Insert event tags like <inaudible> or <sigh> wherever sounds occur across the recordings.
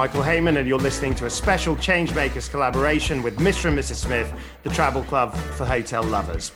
Michael Hayman, and you're listening to a special Changemakers collaboration with Mr. and Mrs. Smith, the travel club for hotel lovers.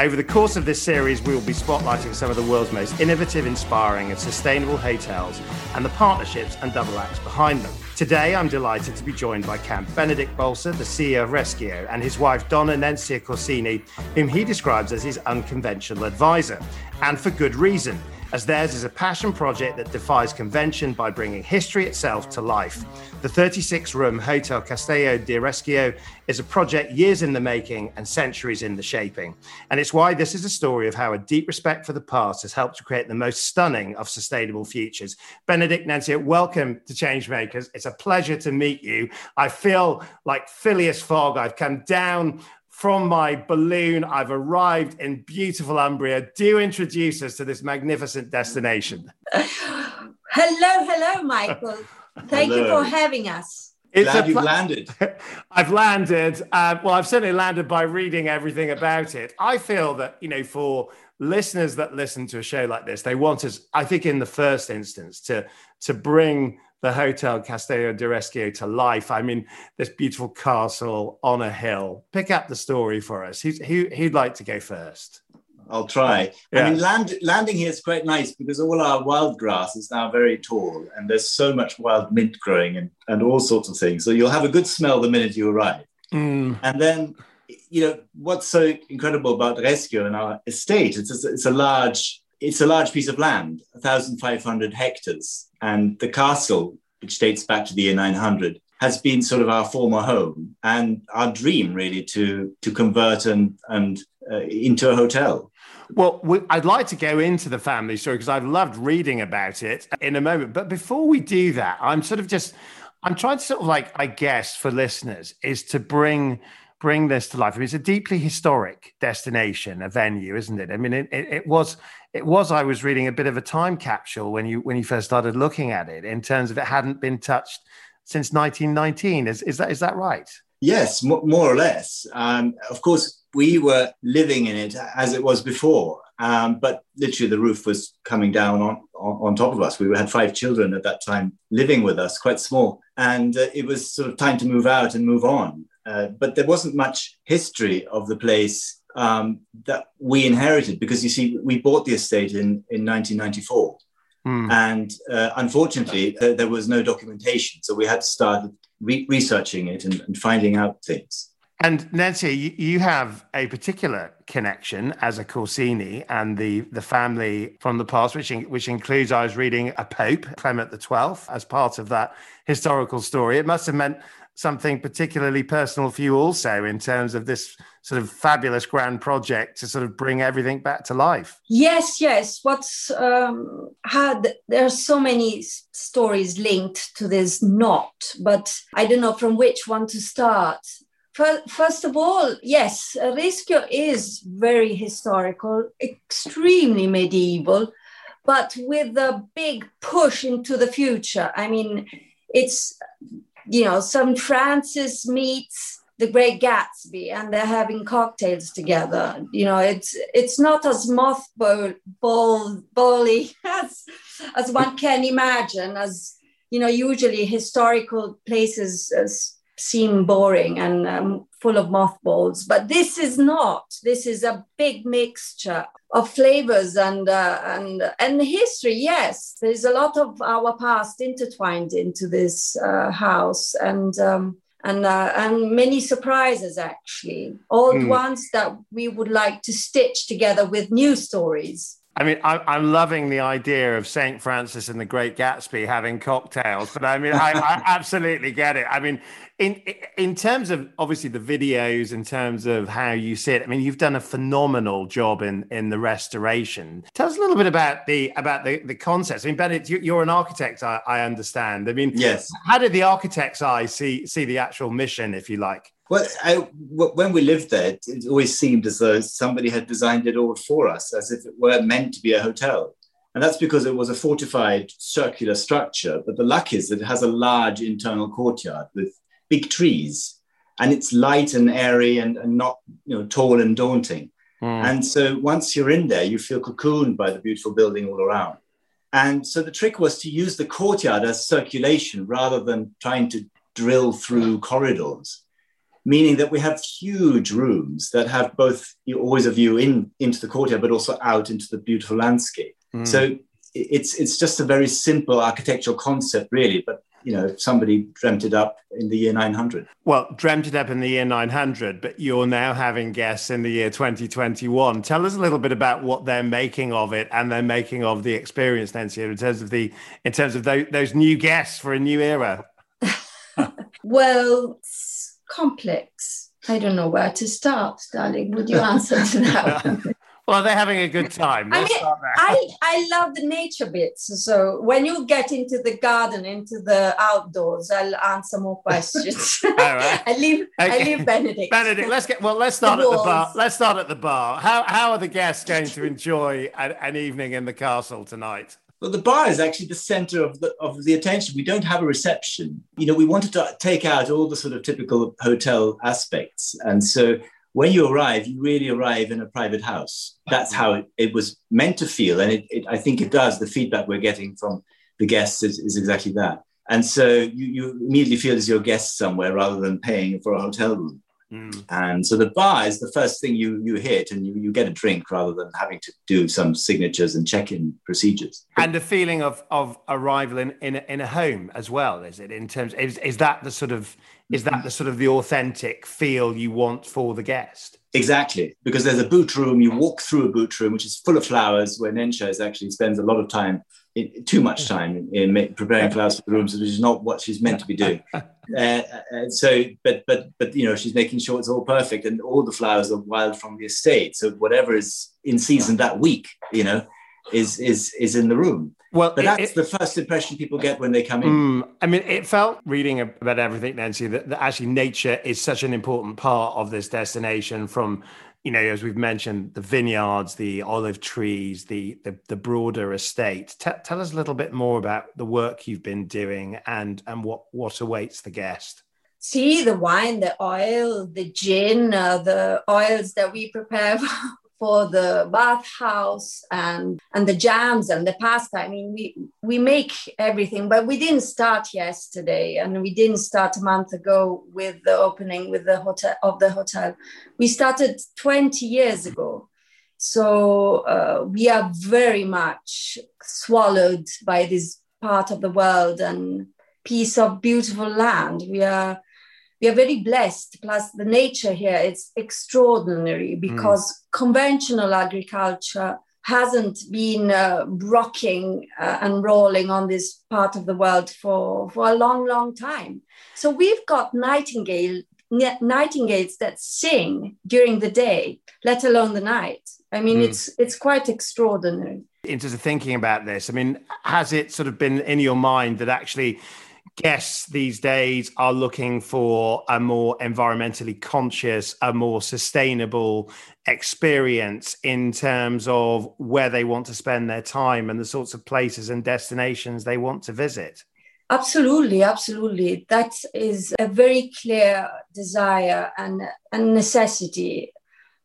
Over the course of this series, we will be spotlighting some of the world's most innovative, inspiring, and sustainable hotels and the partnerships and double acts behind them. Today, I'm delighted to be joined by Count Benedict Bolza, the CEO of Reschio, and his wife Donna Nencia Corsini, whom he describes as his unconventional advisor, and for good reason as theirs is a passion project that defies convention by bringing history itself to life. The 36 room Hotel Castello di Reschio is a project years in the making and centuries in the shaping. And it's why this is a story of how a deep respect for the past has helped to create the most stunning of sustainable futures. Benedict Nancy, welcome to Changemakers. It's a pleasure to meet you. I feel like Phileas Fogg. I've come down from my balloon. I've arrived in beautiful Umbria. Do introduce us to this magnificent destination. <laughs> hello, hello, Michael. <laughs> Thank hello. you for having us. It's Glad you've landed. <laughs> I've landed. Uh, well, I've certainly landed by reading everything about it. I feel that, you know, for listeners that listen to a show like this, they want us, I think, in the first instance, to to bring the Hotel Castello di Reschio to life. I mean, this beautiful castle on a hill. Pick up the story for us. Who's, who, who'd like to go first? I'll try. Yeah. I mean, land, landing here is quite nice because all our wild grass is now very tall and there's so much wild mint growing and, and all sorts of things. So you'll have a good smell the minute you arrive. Mm. And then, you know, what's so incredible about Reschio and our estate, it's a, it's a large it's a large piece of land, 1,500 hectares. And the castle, which dates back to the year 900, has been sort of our former home and our dream, really, to, to convert and, and uh, into a hotel. Well, we, I'd like to go into the family story because I've loved reading about it in a moment. But before we do that, I'm sort of just, I'm trying to sort of like, I guess, for listeners, is to bring bring this to life. I mean, it's a deeply historic destination, a venue, isn't it? I mean, it, it, it, was it was. I was reading a bit of a time capsule when you when you first started looking at it, in terms of it hadn't been touched since 1919. Is is that is that right? Yes, more or less. Um, of course, we were living in it as it was before, um, but literally the roof was coming down on, on, on top of us. We had five children at that time living with us, quite small, and uh, it was sort of time to move out and move on. Uh, but there wasn't much history of the place um, that we inherited because you see, we bought the estate in, in 1994. Mm. And uh, unfortunately, th- there was no documentation. So we had to start re- researching it and, and, finding out things. And Nancy, you, you, have a particular connection as a Corsini and the, the family from the past, which, in, which includes, I was reading a Pope, Clement XII, as part of that historical story. It must have meant something particularly personal for you also in terms of this sort of fabulous grand project to sort of bring everything back to life? Yes yes. What's um, had there are so many stories linked to this knot but i don't know from which one to start. First of all, yes, Reschio is very historical, extremely medieval, but with a big push into the future. I mean, it's you know, St. Francis meets the Great Gatsby, and they're having cocktails together. You know, it's it's not as mothball <laughs> as as one can imagine. As you know, usually historical places seem boring and um, full of mothballs, but this is not. This is a big mixture of flavors and uh, and and history. Yes, there's a lot of our past intertwined into this uh, house, and um, and uh, and many surprises actually, old mm. ones that we would like to stitch together with new stories. I mean, I, am loving the idea of St. Francis and the Great Gatsby having cocktails, but I mean, I, I <laughs> absolutely get it. I mean, in in terms of obviously the videos, in terms of how you see it, I mean, you've done a phenomenal job in in the restoration. Tell us a little bit about the about the the concepts. I mean, Benedict, you, are an architect, I, I understand. I mean, yes. How did the architect's eye see see the actual mission, if you like? Well, I, when we lived there, it, always seemed as though somebody had designed it all for us, as if it were meant to be a hotel. And that's because it was a fortified circular structure. But the luck is that it has a large internal courtyard with big trees, and it's light and airy and, and not you know tall and daunting. Mm. And so once you're in there, you feel cocooned by the beautiful building all around. And so the trick was to use the courtyard as circulation rather than trying to drill through corridors, meaning that we have huge rooms that have both always a view in into the courtyard, but also out into the beautiful landscape. Mm. So it's it's just a very simple architectural concept, really. But you know, somebody dreamt it up in the year 900. Well, dreamt it up in the year 900, but you're now having guests in the year 2021. Tell us a little bit about what they're making of it and they're making of the experience, Nancy, in terms of the in terms of those, those new guests for a new era. <laughs> well, it's complex. I don't know where to start, darling. Would you answer to that? <laughs> Well, they're having a good time. I mean, I, I love the nature bits. So when you get into the garden, into the outdoors, I'll answer more questions. <laughs> All right. <laughs> I leave okay. I leave Benedict. Benedict, let's get well, let's start the at the bar. Let's start at the bar. How how are the guests going to enjoy an, an evening in the castle tonight? Well, the bar is actually the center of the of the attention. We don't have a reception. You know, we wanted to take out all the sort of typical hotel aspects. And so when you arrive, you really arrive in a private house. That's how it, it was meant to feel. And it, it, I think it does. The feedback we're getting from the guests is, is exactly that. And so you, you immediately feel as your guest somewhere rather than paying for a hotel room. Mm. And so the bar is the first thing you you hit, and you, you get a drink rather than having to do some signatures and check-in procedures. And the feeling of of arrival in in a, in a home as well, is it? In terms, is is that the sort of is that the sort of the authentic feel you want for the guest? Exactly, because there's a boot room. You walk through a boot room, which is full of flowers, where Nencia is actually spends a lot of time, too much time, in, in preparing flowers for the rooms, which is not what she's meant to be doing. <laughs> Uh, uh, so, but but but you know, she's making sure it's all perfect, and all the flowers are wild from the estate. So whatever is in season that week, you know, is is is in the room. Well, but that's it, the first impression people get when they come in. Mm, I mean, it felt reading about everything, Nancy, that, that, actually nature is such an important part of this destination. From you know, as we've mentioned, the vineyards, the olive trees, the the, the broader estate. T- tell us a little bit more about the work you've been doing and and what what awaits the guest see the wine, the oil, the gin, uh, the oils that we prepare <laughs> for the bathhouse and and the jams and the pasta. I mean, we we make everything, but we didn't start yesterday, and we didn't start a month ago with the opening with the hotel of the hotel. We started 20 years ago. So uh, we are very much swallowed by this part of the world and piece of beautiful land. We are we are very blessed. Plus, the nature here is extraordinary hmm. because mm. conventional agriculture hasn't been uh, rocking uh, and rolling on this part of the world for, for a long, long time. So we've got nightingale, nightingales that sing during the day, let alone the night. I mean, mm. it's it's quite extraordinary. In terms of thinking about this, I mean, has it sort of been in your mind that actually guests these days are looking for a more environmentally conscious, a more sustainable experience in terms of where they want to spend their time and the sorts of places and destinations they want to visit. Absolutely, absolutely. That is a very clear desire and, and necessity.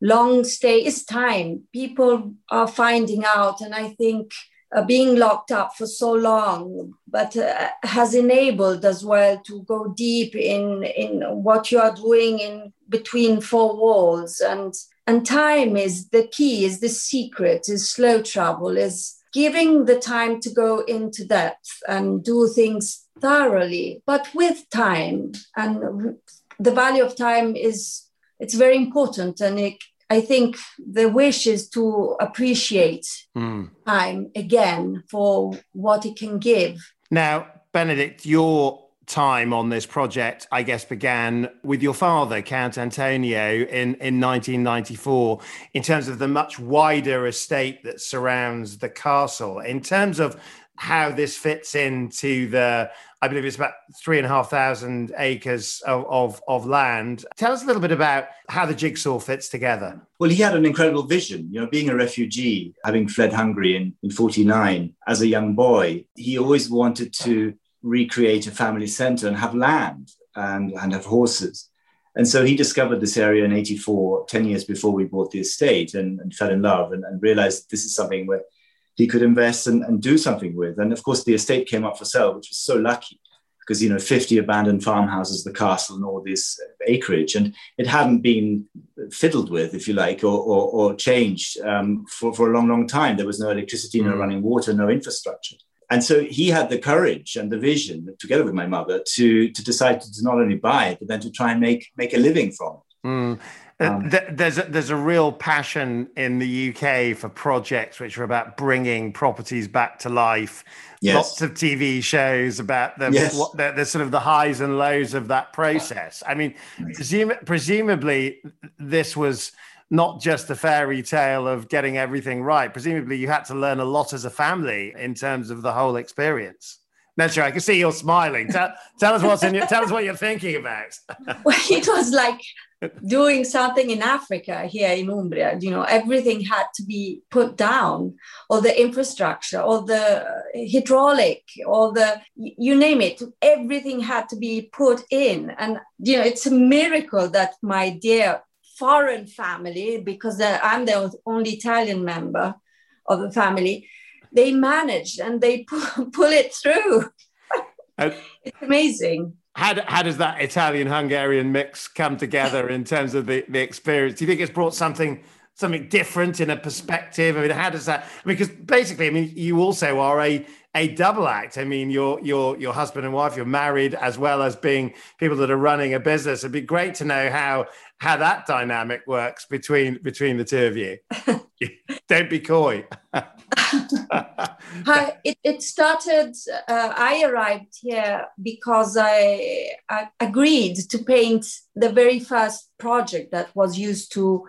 Long stay is time. People are finding out, and I think uh, being locked up for so long, but uh, has enabled as well to go deep in in what you are doing in between four walls. And and time is the key, is the secret, is slow travel, is giving the time to go into depth and do things thoroughly, but with time. And the value of time is it's very important and it I think the wish is to appreciate mm. time again for what it can give. Now, Benedict, your time on this project, I guess, began with your father, Count Antonio, in, in 1994, in terms of the much wider estate that surrounds the castle. In terms of how this fits into the I believe it's about three and a half thousand acres of, of, of, land. Tell us a little bit about how the jigsaw fits together. Well, he had an incredible vision. You know, being a refugee, having fled Hungary in, in 49, as a young boy, he always wanted to recreate a family center and have land and, and have horses. And so he discovered this area in 84, 10 years before we bought the estate, and, and fell in love and, and realized this is something where he could invest and, and do something with. And of course, the estate came up for sale, which was so lucky because you know 50 abandoned farmhouses the castle and all this acreage and it hadn't been fiddled with if you like or, or, or changed um, for, for a long long time there was no electricity no mm. running water no infrastructure and so he had the courage and the vision together with my mother to to decide to not only buy it but then to try and make make a living from it mm. Uh, um, there's a, there's a real passion in the UK for projects which are about bringing properties back to life. Yes. Lots of TV shows about the, yes. what the, the, sort of the highs and lows of that process. I mean, presum- presumably this was not just a fairy tale of getting everything right. Presumably you had to learn a lot as a family in terms of the whole experience. That's right. I can see you're smiling. Tell, tell us what's in your, tell us what you're thinking about. <laughs> well, it was like doing something in Africa here in Umbria, you know, everything had to be put down, all the infrastructure, all the uh, hydraulic, all the, you name it, everything had to be put in. And, you know, it's a miracle that my dear foreign family, because uh, I'm the only Italian member of the family, they managed and they <laughs> pull, pull it through. it's amazing how, how does that Italian Hungarian mix come together in terms of the, the experience? Do you think it's brought something something different in a perspective? I mean, how does that? Because basically, I mean, you also are a a double act. I mean, your your your husband and wife, you're married as well as being people that are running a business. It'd be great to know how how that dynamic works between between the two of you. <laughs> Don't be coy. <laughs> <laughs> Hi, it, it started, uh, I arrived here because I, I, agreed to paint the very first project that was used to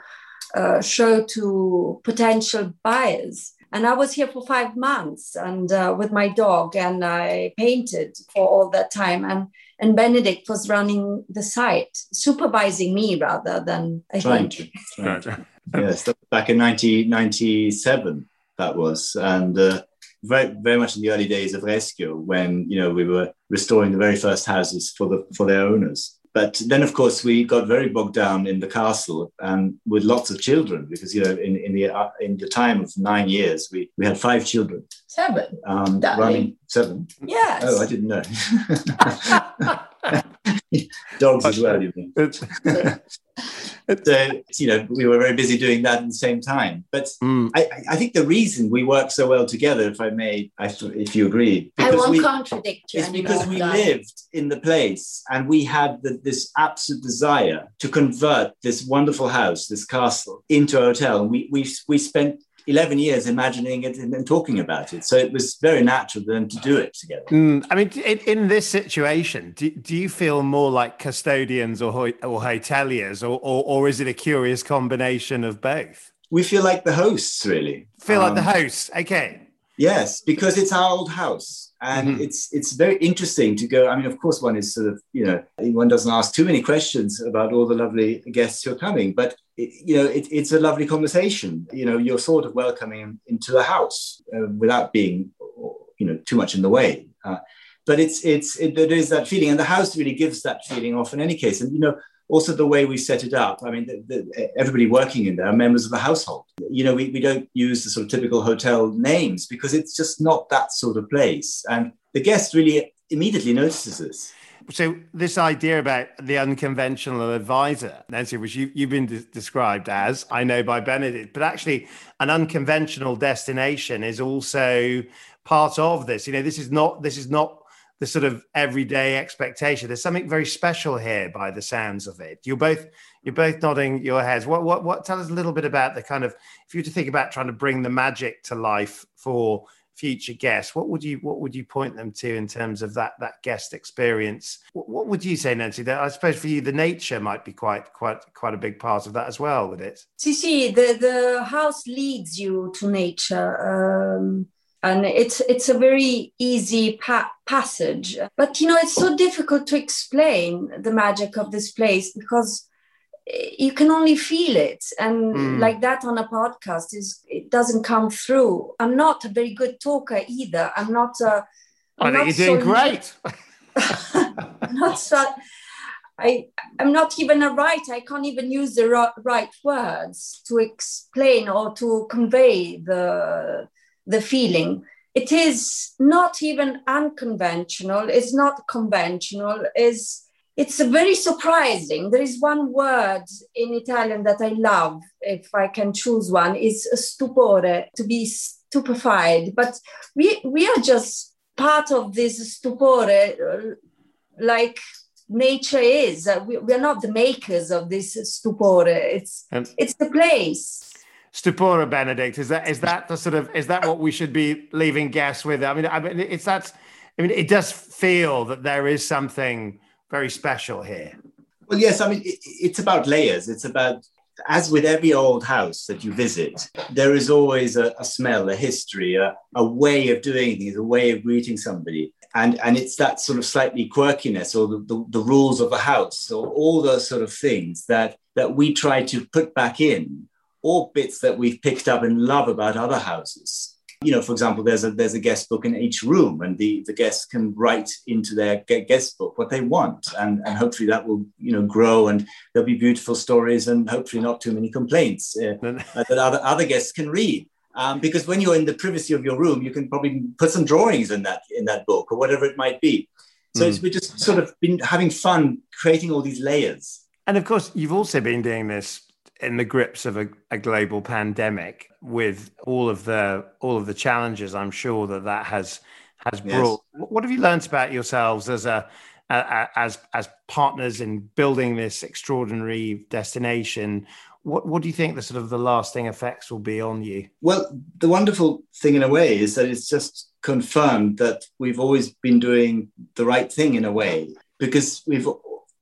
uh, show to potential buyers. And I was here for five months and uh, with my dog, and I painted for all that time. And and Benedict was running the site, supervising me rather than I trying think. To, trying to. yes, back in 1997 that was, and uh, very very much in the early days of Reschio when you know we were restoring the very first houses for the for their owners. But then, of course, we got very bogged down in the castle and with lots of children because you know in, in the uh, in the time of nine years we, we had five children. Seven. Um, running seven. Yes. Oh, I didn't know. <laughs> Dogs as well, you mean? <laughs> so you know we were very busy doing that at the same time. But mm. I, I, think the reason we work so well together if i may if you agree i won't we, contradict you it's because we lived in the place and we had the, this absolute desire to convert this wonderful house this castle into a hotel. And we we, we spent 11 years imagining it and, talking about it. So it was very natural for them to do it together. Mm, I mean, in, in, this situation, do, do you feel more like custodians or, or hoteliers, or, or, or is it a curious combination of both? We feel like the hosts, really. Feel um, like the um, hosts. Okay. Yes, because it's our old house, and mm-hmm. it's it's very interesting to go. I mean, of course, one is sort of you know one doesn't ask too many questions about all the lovely guests who are coming, but it, you know it, it's a lovely conversation. You know, you're sort of welcoming into the house uh, without being you know too much in the way. Uh, but it's it's it, there is that feeling, and the house really gives that feeling off in any case. And you know, also the way we set it up. I mean, the, the, everybody working in there are members of the household. You know, we, we don't use the sort of typical hotel names because it's just not that sort of place. And the guest really immediately notices this. So this idea about the unconventional advisor, Nancy, which you, have been de- described as, I know by Benedict, but actually an unconventional destination is also part of this. You know, this is not this is not the sort of everyday expectation. There's something very special here by the sounds of it. You're both you're both nodding your heads. What what what tell us a little bit about the kind of if you were to think about trying to bring the magic to life for future guests, what would you what would you point them to in terms of that that guest experience? What, what would you say, Nancy? That I suppose for you, the nature might be quite quite quite a big part of that as well, would it? See, see, the the house leads you to nature. Um, and it's it's a very easy pa- passage. But you know it's so difficult to explain the magic of this place because you can only feel it. And mm. like that on a podcast is it doesn't come through. I'm not a very good talker either. I'm not a I think you're doing so great? <laughs> Not so I, I'm not even a writer. I can't even use the right words to explain or to convey the the feeling. It is not even unconventional. It's not conventional. Is it's very surprising. There is one word in Italian that I love, if I can choose one, is stupore, to be stupefied. But we we are just part of this stupore, like nature is. We, we are not the makers of this stupore. It's and it's the place. Stupore, Benedict, is that is that the sort of is that what we should be leaving guests with? I mean, I mean, it's that. I mean, it does feel that there is something very special here. Well, yes, I mean, it, it's about layers. It's about, as with every old house that you visit, there is always a, a smell, a history, a, a way of doing things, a way of greeting somebody. And, and it's that sort of slightly quirkiness or the, the, the rules of the house or all those sort of things that, that we try to put back in, or bits that we've picked up and love about other houses you know, for example, there's a there's a guest book in each room, and the the guests can write into their guest book what they want, and and hopefully that will you know grow, and there'll be beautiful stories, and hopefully not too many complaints uh, <laughs> that other other guests can read. Um, because when you're in the privacy of your room, you can probably put some drawings in that in that book or whatever it might be. So mm. we're just sort of been having fun creating all these layers. And of course, you've also been doing this in the grips of a, a, global pandemic with all of the all of the challenges i'm sure that that has has brought. Yes. what have you learned about yourselves as a, a, as as partners in building this extraordinary destination? What what do you think the sort of the lasting effects will be on you? Well the wonderful thing in a way is that it's just confirmed that we've always been doing the right thing in a way because we've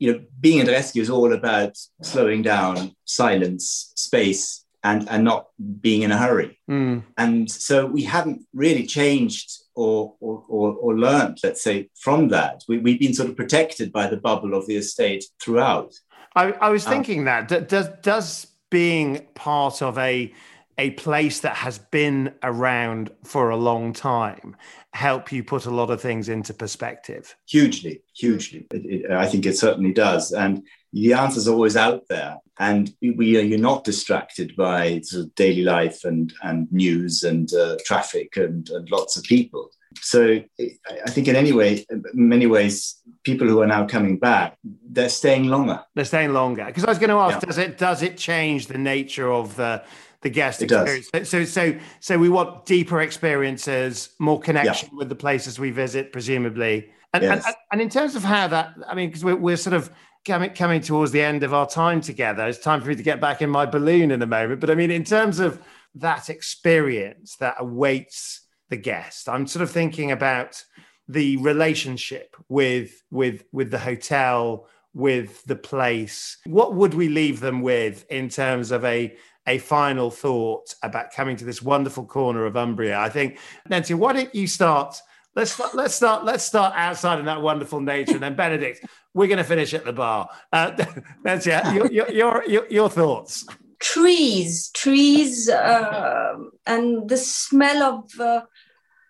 you know, being a Reschio is all about slowing down, silence, space, and and not being in a hurry. Mm. And so we haven't really changed or, or or, or learned, let's say, from that. We, have been sort of protected by the bubble of the estate throughout. I, I was um, thinking um, that does does being part of a a place that has been around for a long time help you put a lot of things into perspective? Hugely, hugely. It, it, I think it certainly does. And the answer's are always out there. And we are, you're not distracted by sort of daily life and, and news and uh, traffic and, and lots of people. So I think in any way, many ways, people who are now coming back, they're staying longer. They're staying longer. Because I was going to ask, yeah. does it does it change the nature of the the guest it experience. Does. So, so, so we want deeper experiences, more connection yeah. with the places we visit, presumably. And, yes. and, and in terms of how that, I mean, because we're, we're sort of coming coming towards the end of our time together. It's time for me to get back in my balloon in a moment. But I mean, in terms of that experience that awaits the guest, I'm sort of thinking about the relationship with with with the hotel with the place what would we leave them with in terms of a a final thought about coming to this wonderful corner of Umbria. I think, Nancy, why don't you start? Let's start, let's start let's start outside in that wonderful nature, and then Benedict, we're going to finish at the bar. Uh, <laughs> Nancy, your, your, your, your thoughts trees trees uh, and the smell of uh,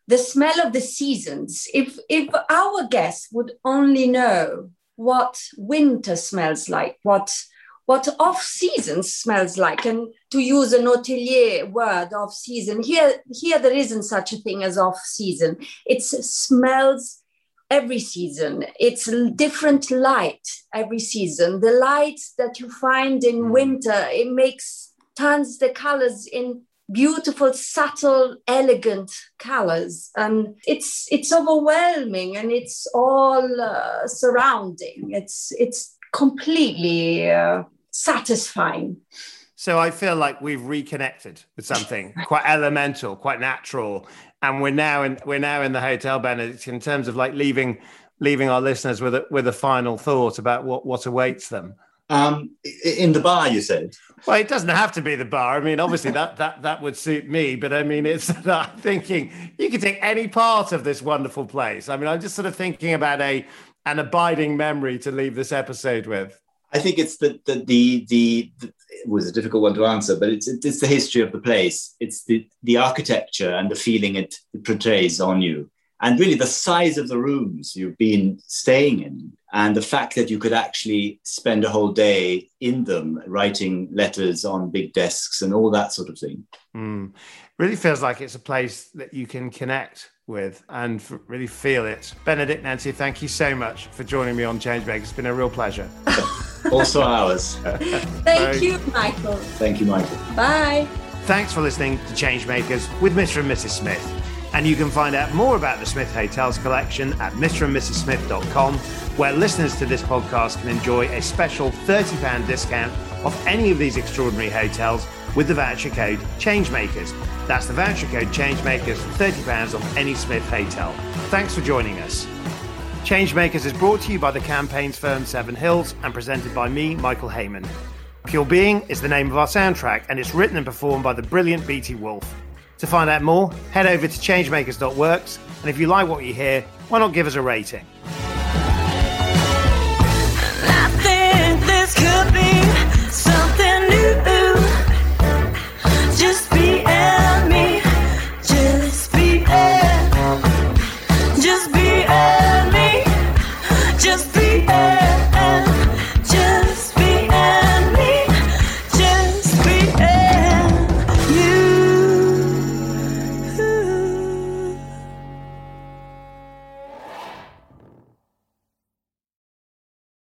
the smell of the seasons if if our guests would only know what winter smells like what what off season smells like. And to use an hotelier word, off season, here, here there isn't such a thing as off season. It smells every season. It's different light every season. The light that you find in hmm. winter, it makes turns the colors in beautiful subtle elegant colors and it's it's overwhelming and it's all uh, surrounding it's it's completely uh, satisfying. So I feel like we've reconnected with something <laughs> quite elemental, quite natural, and we're now in we're now in the hotel, Benedict, in terms of like leaving leaving our listeners with a, with a final thought about what what awaits them. Um, in the bar, you said. Well, it doesn't have to be the bar. I mean, obviously that <laughs> that that would suit me, but I mean, it's that <laughs> I'm thinking you can take any part of this wonderful place. I mean, I'm just sort of thinking about a an abiding memory to leave this episode with. I think it's the the, the the, the it was a difficult one to answer, but it's it's the history of the place. It's the the architecture and the feeling it, it portrays on you, and really the size of the rooms you've been staying in. And the fact that you could actually spend a whole day in them writing letters on big desks and all that sort of thing. Mm. Really feels like it's a place that you can connect with and really feel it. Benedict, Nancy, thank you so much for joining me on Changemakers. It's been a real pleasure. <laughs> also ours. <laughs> Thank you, Michael. Thank you, Michael. Bye. Thanks for listening to Changemakers with Mr. and Mrs. Smith. And you can find out more about the Smith Hotels collection at Mr. and Mrs. mrandmrssmith.com, where listeners to this podcast can enjoy a special £30 discount off any of these extraordinary hotels with the voucher code CHANGEMAKERS. That's the voucher code CHANGEMAKERS for £30 off any Smith Hotel. Thanks for joining us. Changemakers is brought to you by the campaigns firm Seven Hills and presented by me, Michael Hayman. Pure Being is the name of our soundtrack and it's written and performed by the brilliant BT Wolf. To find out more, head over to changemakers.works and if you like what you hear, why not give us a rating?